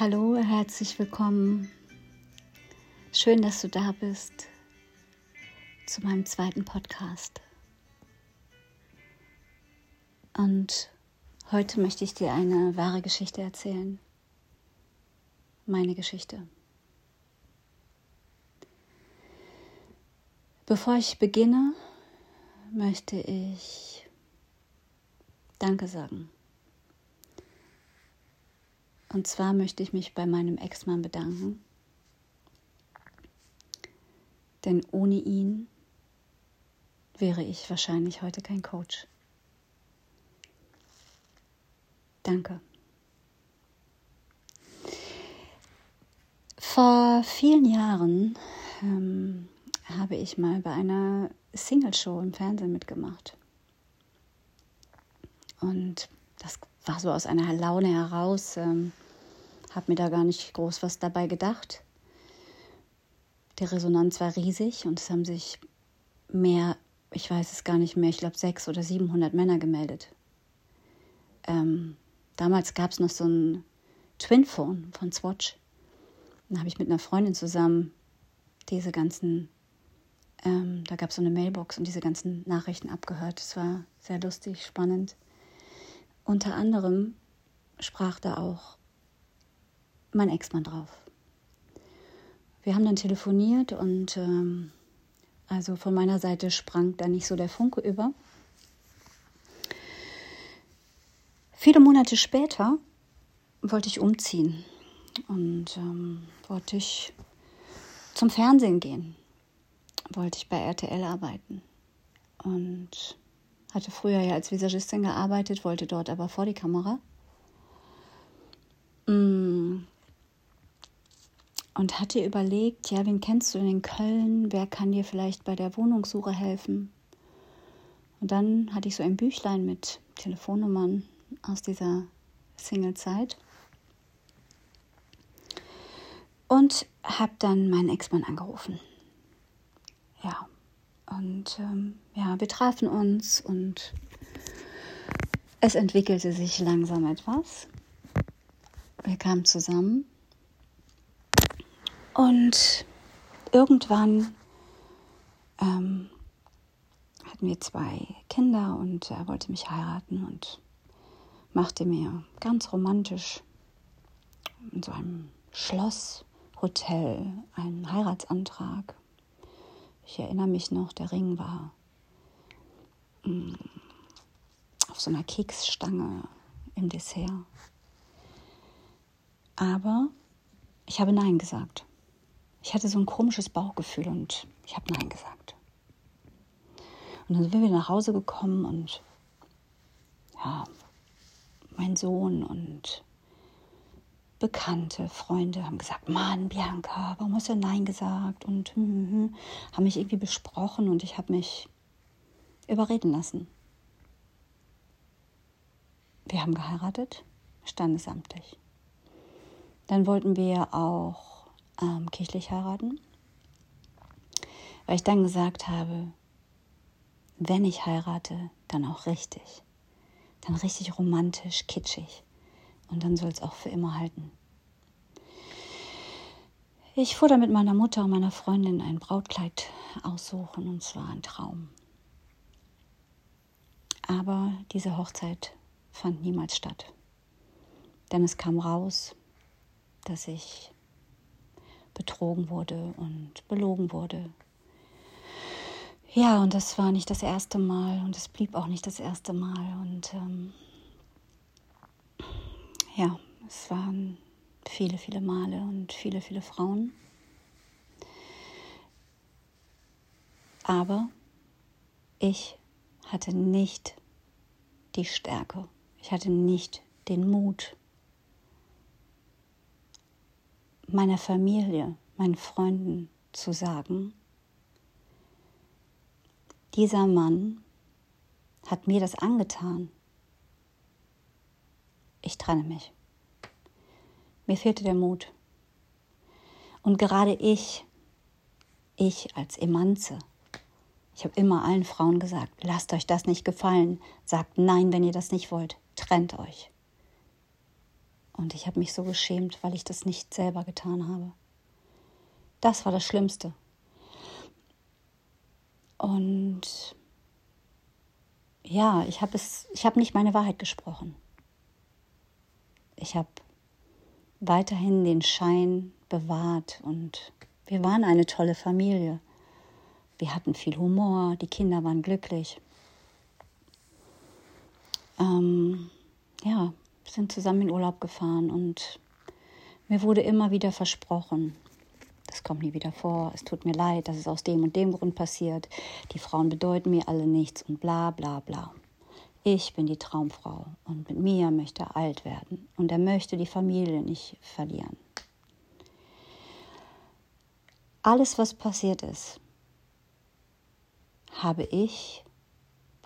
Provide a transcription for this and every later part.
Hallo, herzlich willkommen. Schön, dass du da bist zu meinem zweiten Podcast. Und heute möchte ich dir eine wahre Geschichte erzählen. Meine Geschichte. Bevor ich beginne, möchte ich Danke sagen. Und zwar möchte ich mich bei meinem Ex-Mann bedanken. Denn ohne ihn wäre ich wahrscheinlich heute kein Coach. Danke. Vor vielen Jahren ähm, habe ich mal bei einer Single-Show im Fernsehen mitgemacht. Und das war so aus einer Laune heraus. Ähm, habe mir da gar nicht groß was dabei gedacht. Die Resonanz war riesig und es haben sich mehr, ich weiß es gar nicht mehr, ich glaube sechs oder 700 Männer gemeldet. Ähm, damals gab es noch so ein Twin-Phone von Swatch. Dann habe ich mit einer Freundin zusammen diese ganzen, ähm, da gab es so eine Mailbox und diese ganzen Nachrichten abgehört. Es war sehr lustig, spannend. Unter anderem sprach da auch mein Ex-Mann drauf. Wir haben dann telefoniert und ähm, also von meiner Seite sprang da nicht so der Funke über. Viele Monate später wollte ich umziehen und ähm, wollte ich zum Fernsehen gehen. Wollte ich bei RTL arbeiten und hatte früher ja als Visagistin gearbeitet, wollte dort aber vor die Kamera. Mm und hatte überlegt, ja, wen kennst du denn in Köln? Wer kann dir vielleicht bei der Wohnungssuche helfen? Und dann hatte ich so ein Büchlein mit Telefonnummern aus dieser Single-Zeit und habe dann meinen Ex-Mann angerufen. Ja, und ähm, ja, wir trafen uns und es entwickelte sich langsam etwas. Wir kamen zusammen und irgendwann ähm, hatten wir zwei Kinder und er wollte mich heiraten und machte mir ganz romantisch in so einem Schlosshotel einen Heiratsantrag. Ich erinnere mich noch, der Ring war mm, auf so einer Keksstange im Dessert. Aber ich habe Nein gesagt. Ich hatte so ein komisches Bauchgefühl und ich habe Nein gesagt. Und dann sind wir nach Hause gekommen und ja, mein Sohn und Bekannte, Freunde haben gesagt, Mann, Bianca, warum hast du Nein gesagt? Und hm, hm, hm, haben mich irgendwie besprochen und ich habe mich überreden lassen. Wir haben geheiratet, standesamtlich. Dann wollten wir auch ähm, kirchlich heiraten, weil ich dann gesagt habe, wenn ich heirate, dann auch richtig. Dann richtig romantisch, kitschig. Und dann soll es auch für immer halten. Ich fuhr dann mit meiner Mutter und meiner Freundin ein Brautkleid aussuchen und es war ein Traum. Aber diese Hochzeit fand niemals statt. Denn es kam raus, dass ich betrogen wurde und belogen wurde. Ja, und das war nicht das erste Mal und es blieb auch nicht das erste Mal. Und ähm, ja, es waren viele, viele Male und viele, viele Frauen. Aber ich hatte nicht die Stärke, ich hatte nicht den Mut, meiner Familie, meinen Freunden zu sagen, dieser Mann hat mir das angetan. Ich trenne mich. Mir fehlte der Mut. Und gerade ich, ich als Emanze, ich habe immer allen Frauen gesagt, lasst euch das nicht gefallen, sagt nein, wenn ihr das nicht wollt, trennt euch. Und ich habe mich so geschämt, weil ich das nicht selber getan habe. Das war das Schlimmste. Und ja, ich habe es, nicht meine Wahrheit gesprochen. Ich habe weiterhin den Schein bewahrt und wir waren eine tolle Familie. Wir hatten viel Humor, die Kinder waren glücklich. Ähm, ja, sind zusammen in Urlaub gefahren und mir wurde immer wieder versprochen, das kommt nie wieder vor, es tut mir leid, dass es aus dem und dem Grund passiert, die Frauen bedeuten mir alle nichts und bla bla bla. Ich bin die Traumfrau und mit mir möchte er alt werden und er möchte die Familie nicht verlieren. Alles, was passiert ist, habe ich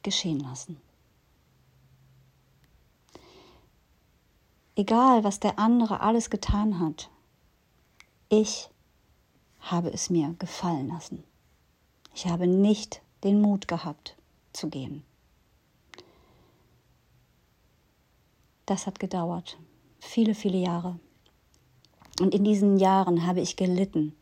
geschehen lassen. Egal, was der andere alles getan hat, ich habe es mir gefallen lassen. Ich habe nicht den Mut gehabt zu gehen. Das hat gedauert, viele, viele Jahre. Und in diesen Jahren habe ich gelitten.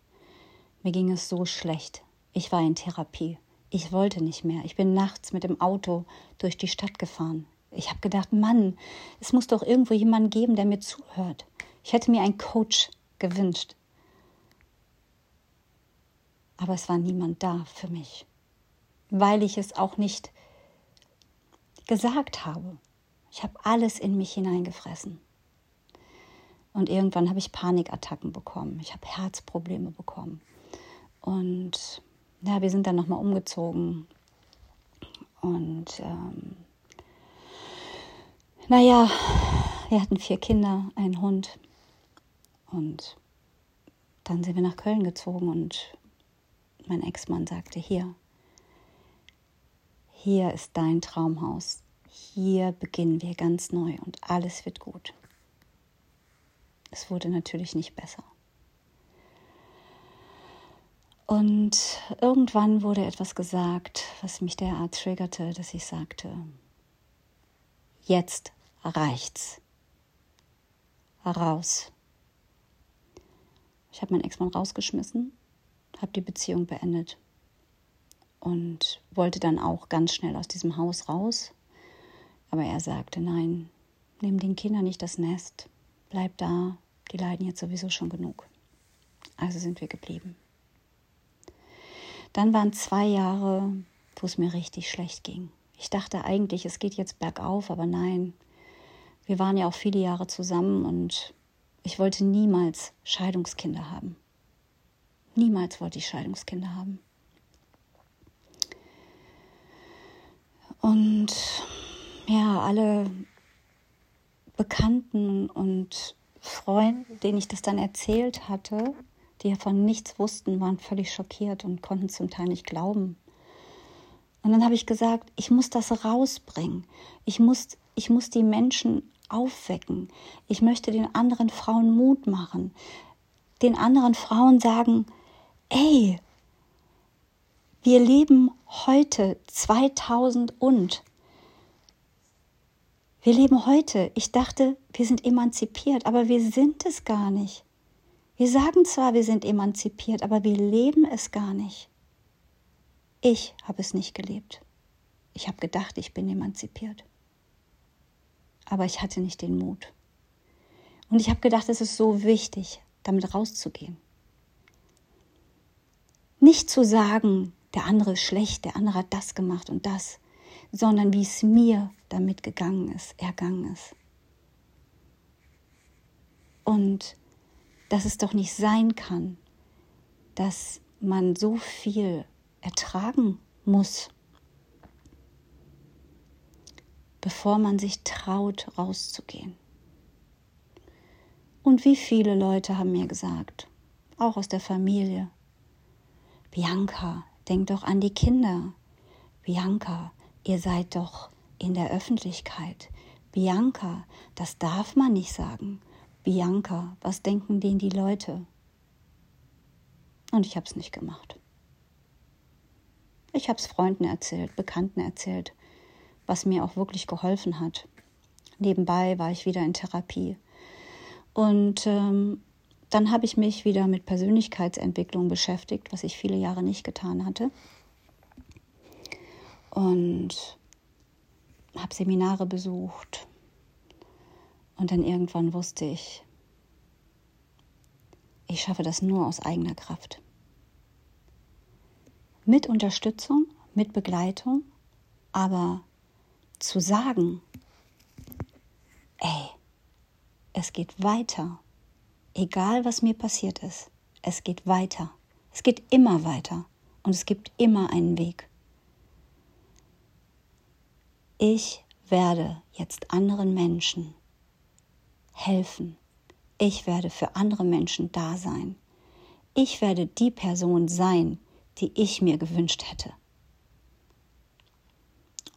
Mir ging es so schlecht. Ich war in Therapie. Ich wollte nicht mehr. Ich bin nachts mit dem Auto durch die Stadt gefahren. Ich habe gedacht, Mann, es muss doch irgendwo jemanden geben, der mir zuhört. Ich hätte mir einen Coach gewünscht. Aber es war niemand da für mich, weil ich es auch nicht gesagt habe. Ich habe alles in mich hineingefressen. Und irgendwann habe ich Panikattacken bekommen. Ich habe Herzprobleme bekommen. Und ja, wir sind dann nochmal umgezogen. Und ähm, naja, wir hatten vier Kinder, einen Hund. Und dann sind wir nach Köln gezogen und mein Ex-Mann sagte, hier, hier ist dein Traumhaus. Hier beginnen wir ganz neu und alles wird gut. Es wurde natürlich nicht besser. Und irgendwann wurde etwas gesagt, was mich derart triggerte, dass ich sagte, jetzt reicht's. Raus. Ich habe meinen Ex-Mann rausgeschmissen, habe die Beziehung beendet und wollte dann auch ganz schnell aus diesem Haus raus aber er sagte, nein, nimm den Kindern nicht das Nest, bleib da, die leiden jetzt sowieso schon genug. Also sind wir geblieben. Dann waren zwei Jahre, wo es mir richtig schlecht ging. Ich dachte eigentlich, es geht jetzt bergauf, aber nein. Wir waren ja auch viele Jahre zusammen und ich wollte niemals Scheidungskinder haben. Niemals wollte ich Scheidungskinder haben. Und ja, alle Bekannten und Freunden, denen ich das dann erzählt hatte, die ja von nichts wussten, waren völlig schockiert und konnten zum Teil nicht glauben. Und dann habe ich gesagt, ich muss das rausbringen. Ich muss, ich muss die Menschen aufwecken. Ich möchte den anderen Frauen Mut machen. Den anderen Frauen sagen, ey, wir leben heute 2000 und wir leben heute. Ich dachte, wir sind emanzipiert, aber wir sind es gar nicht. Wir sagen zwar, wir sind emanzipiert, aber wir leben es gar nicht. Ich habe es nicht gelebt. Ich habe gedacht, ich bin emanzipiert. Aber ich hatte nicht den Mut. Und ich habe gedacht, es ist so wichtig, damit rauszugehen. Nicht zu sagen, der andere ist schlecht, der andere hat das gemacht und das, sondern wie es mir damit gegangen ist, ergangen ist. Und dass es doch nicht sein kann, dass man so viel ertragen muss, bevor man sich traut, rauszugehen. Und wie viele Leute haben mir gesagt, auch aus der Familie, Bianca, denk doch an die Kinder. Bianca, ihr seid doch in der Öffentlichkeit. Bianca, das darf man nicht sagen. Bianca, was denken denn die Leute? Und ich habe es nicht gemacht. Ich habe es Freunden erzählt, Bekannten erzählt, was mir auch wirklich geholfen hat. Nebenbei war ich wieder in Therapie. Und ähm, dann habe ich mich wieder mit Persönlichkeitsentwicklung beschäftigt, was ich viele Jahre nicht getan hatte. Und habe Seminare besucht. Und dann irgendwann wusste ich, ich schaffe das nur aus eigener Kraft. Mit Unterstützung, mit Begleitung, aber zu sagen, ey, es geht weiter, egal was mir passiert ist, es geht weiter, es geht immer weiter und es gibt immer einen Weg. Ich werde jetzt anderen Menschen helfen. Ich werde für andere Menschen da sein. Ich werde die Person sein, die ich mir gewünscht hätte.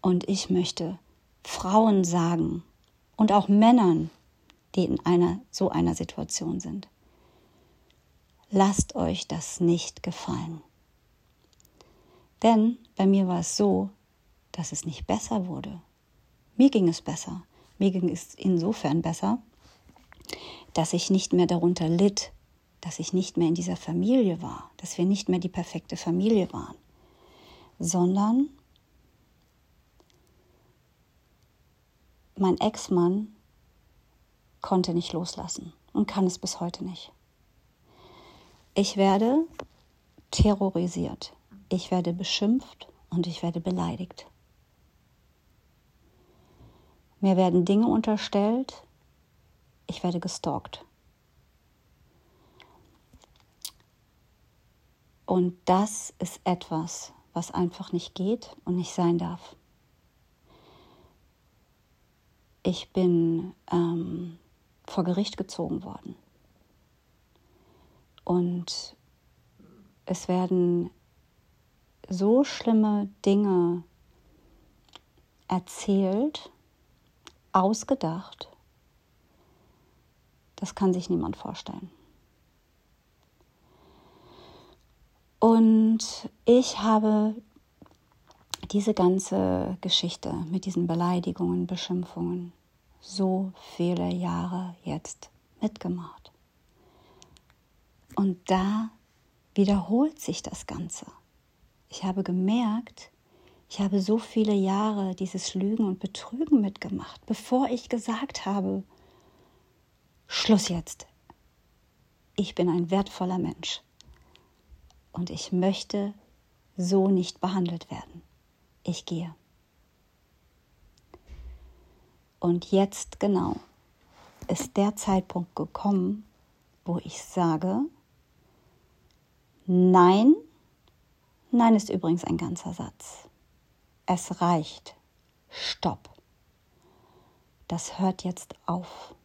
Und ich möchte Frauen sagen und auch Männern, die in einer so einer Situation sind. Lasst euch das nicht gefallen. Denn bei mir war es so, dass es nicht besser wurde. Mir ging es besser. Mir ging es insofern besser, dass ich nicht mehr darunter litt, dass ich nicht mehr in dieser Familie war, dass wir nicht mehr die perfekte Familie waren, sondern mein Ex-Mann konnte nicht loslassen und kann es bis heute nicht. Ich werde terrorisiert, ich werde beschimpft und ich werde beleidigt. Mir werden Dinge unterstellt, ich werde gestalkt. Und das ist etwas, was einfach nicht geht und nicht sein darf. Ich bin ähm, vor Gericht gezogen worden. Und es werden so schlimme Dinge erzählt, ausgedacht, das kann sich niemand vorstellen. Und ich habe diese ganze Geschichte mit diesen Beleidigungen, Beschimpfungen so viele Jahre jetzt mitgemacht. Und da wiederholt sich das Ganze. Ich habe gemerkt, ich habe so viele Jahre dieses Lügen und Betrügen mitgemacht, bevor ich gesagt habe, Schluss jetzt. Ich bin ein wertvoller Mensch und ich möchte so nicht behandelt werden. Ich gehe. Und jetzt genau ist der Zeitpunkt gekommen, wo ich sage, nein, nein ist übrigens ein ganzer Satz. Es reicht. Stopp. Das hört jetzt auf.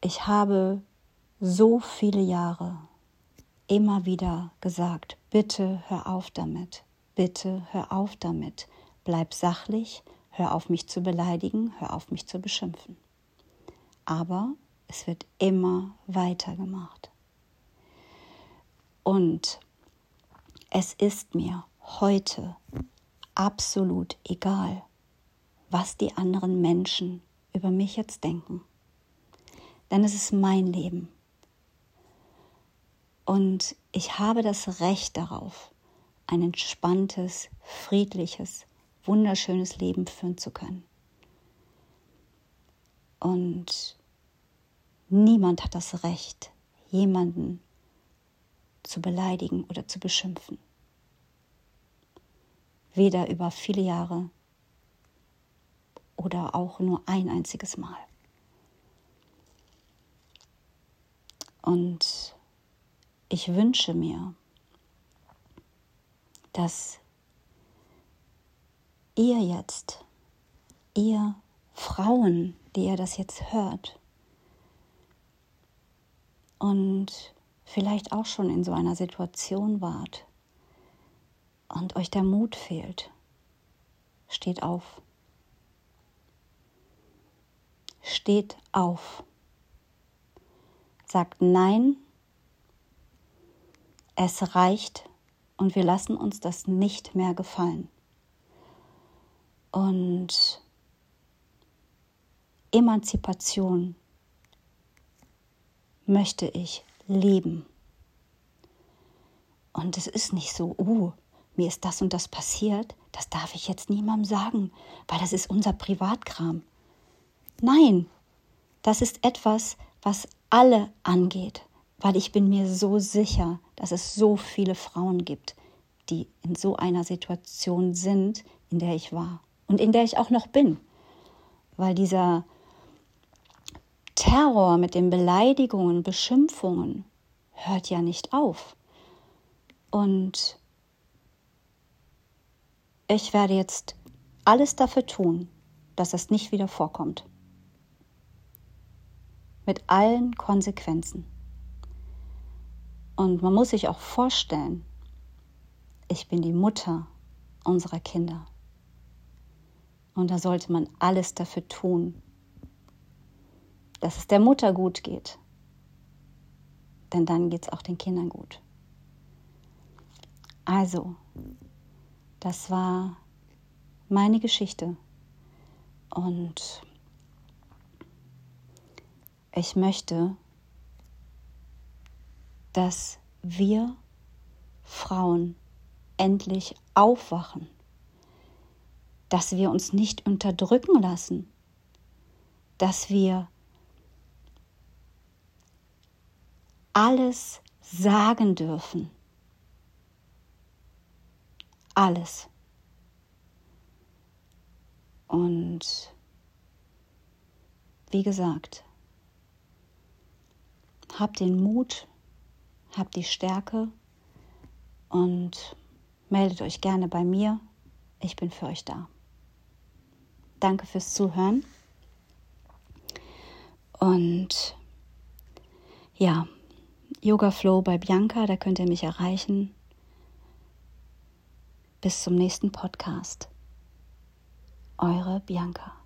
Ich habe so viele Jahre immer wieder gesagt, bitte hör auf damit, bitte hör auf damit, bleib sachlich, hör auf mich zu beleidigen, hör auf mich zu beschimpfen. Aber es wird immer weiter gemacht. Und es ist mir heute absolut egal, was die anderen Menschen über mich jetzt denken denn es ist mein Leben. Und ich habe das Recht darauf, ein entspanntes, friedliches, wunderschönes Leben führen zu können. Und niemand hat das Recht, jemanden zu beleidigen oder zu beschimpfen. Weder über viele Jahre oder auch nur ein einziges Mal. Und ich wünsche mir, dass ihr jetzt, ihr Frauen, die ihr das jetzt hört und vielleicht auch schon in so einer Situation wart und euch der Mut fehlt, steht auf. Steht auf sagt Nein, es reicht und wir lassen uns das nicht mehr gefallen. Und Emanzipation möchte ich leben. Und es ist nicht so, uh, mir ist das und das passiert, das darf ich jetzt niemandem sagen, weil das ist unser Privatkram. Nein, das ist etwas, was alle angeht, weil ich bin mir so sicher, dass es so viele Frauen gibt, die in so einer Situation sind, in der ich war und in der ich auch noch bin. Weil dieser Terror mit den Beleidigungen, Beschimpfungen hört ja nicht auf. Und ich werde jetzt alles dafür tun, dass es nicht wieder vorkommt. Mit allen Konsequenzen. Und man muss sich auch vorstellen, ich bin die Mutter unserer Kinder. Und da sollte man alles dafür tun, dass es der Mutter gut geht. Denn dann geht es auch den Kindern gut. Also, das war meine Geschichte. Und ich möchte, dass wir Frauen endlich aufwachen, dass wir uns nicht unterdrücken lassen, dass wir alles sagen dürfen. Alles. Und wie gesagt, habt den Mut, habt die Stärke und meldet euch gerne bei mir. Ich bin für euch da. Danke fürs Zuhören. Und ja, Yoga Flow bei Bianca, da könnt ihr mich erreichen. Bis zum nächsten Podcast. Eure Bianca.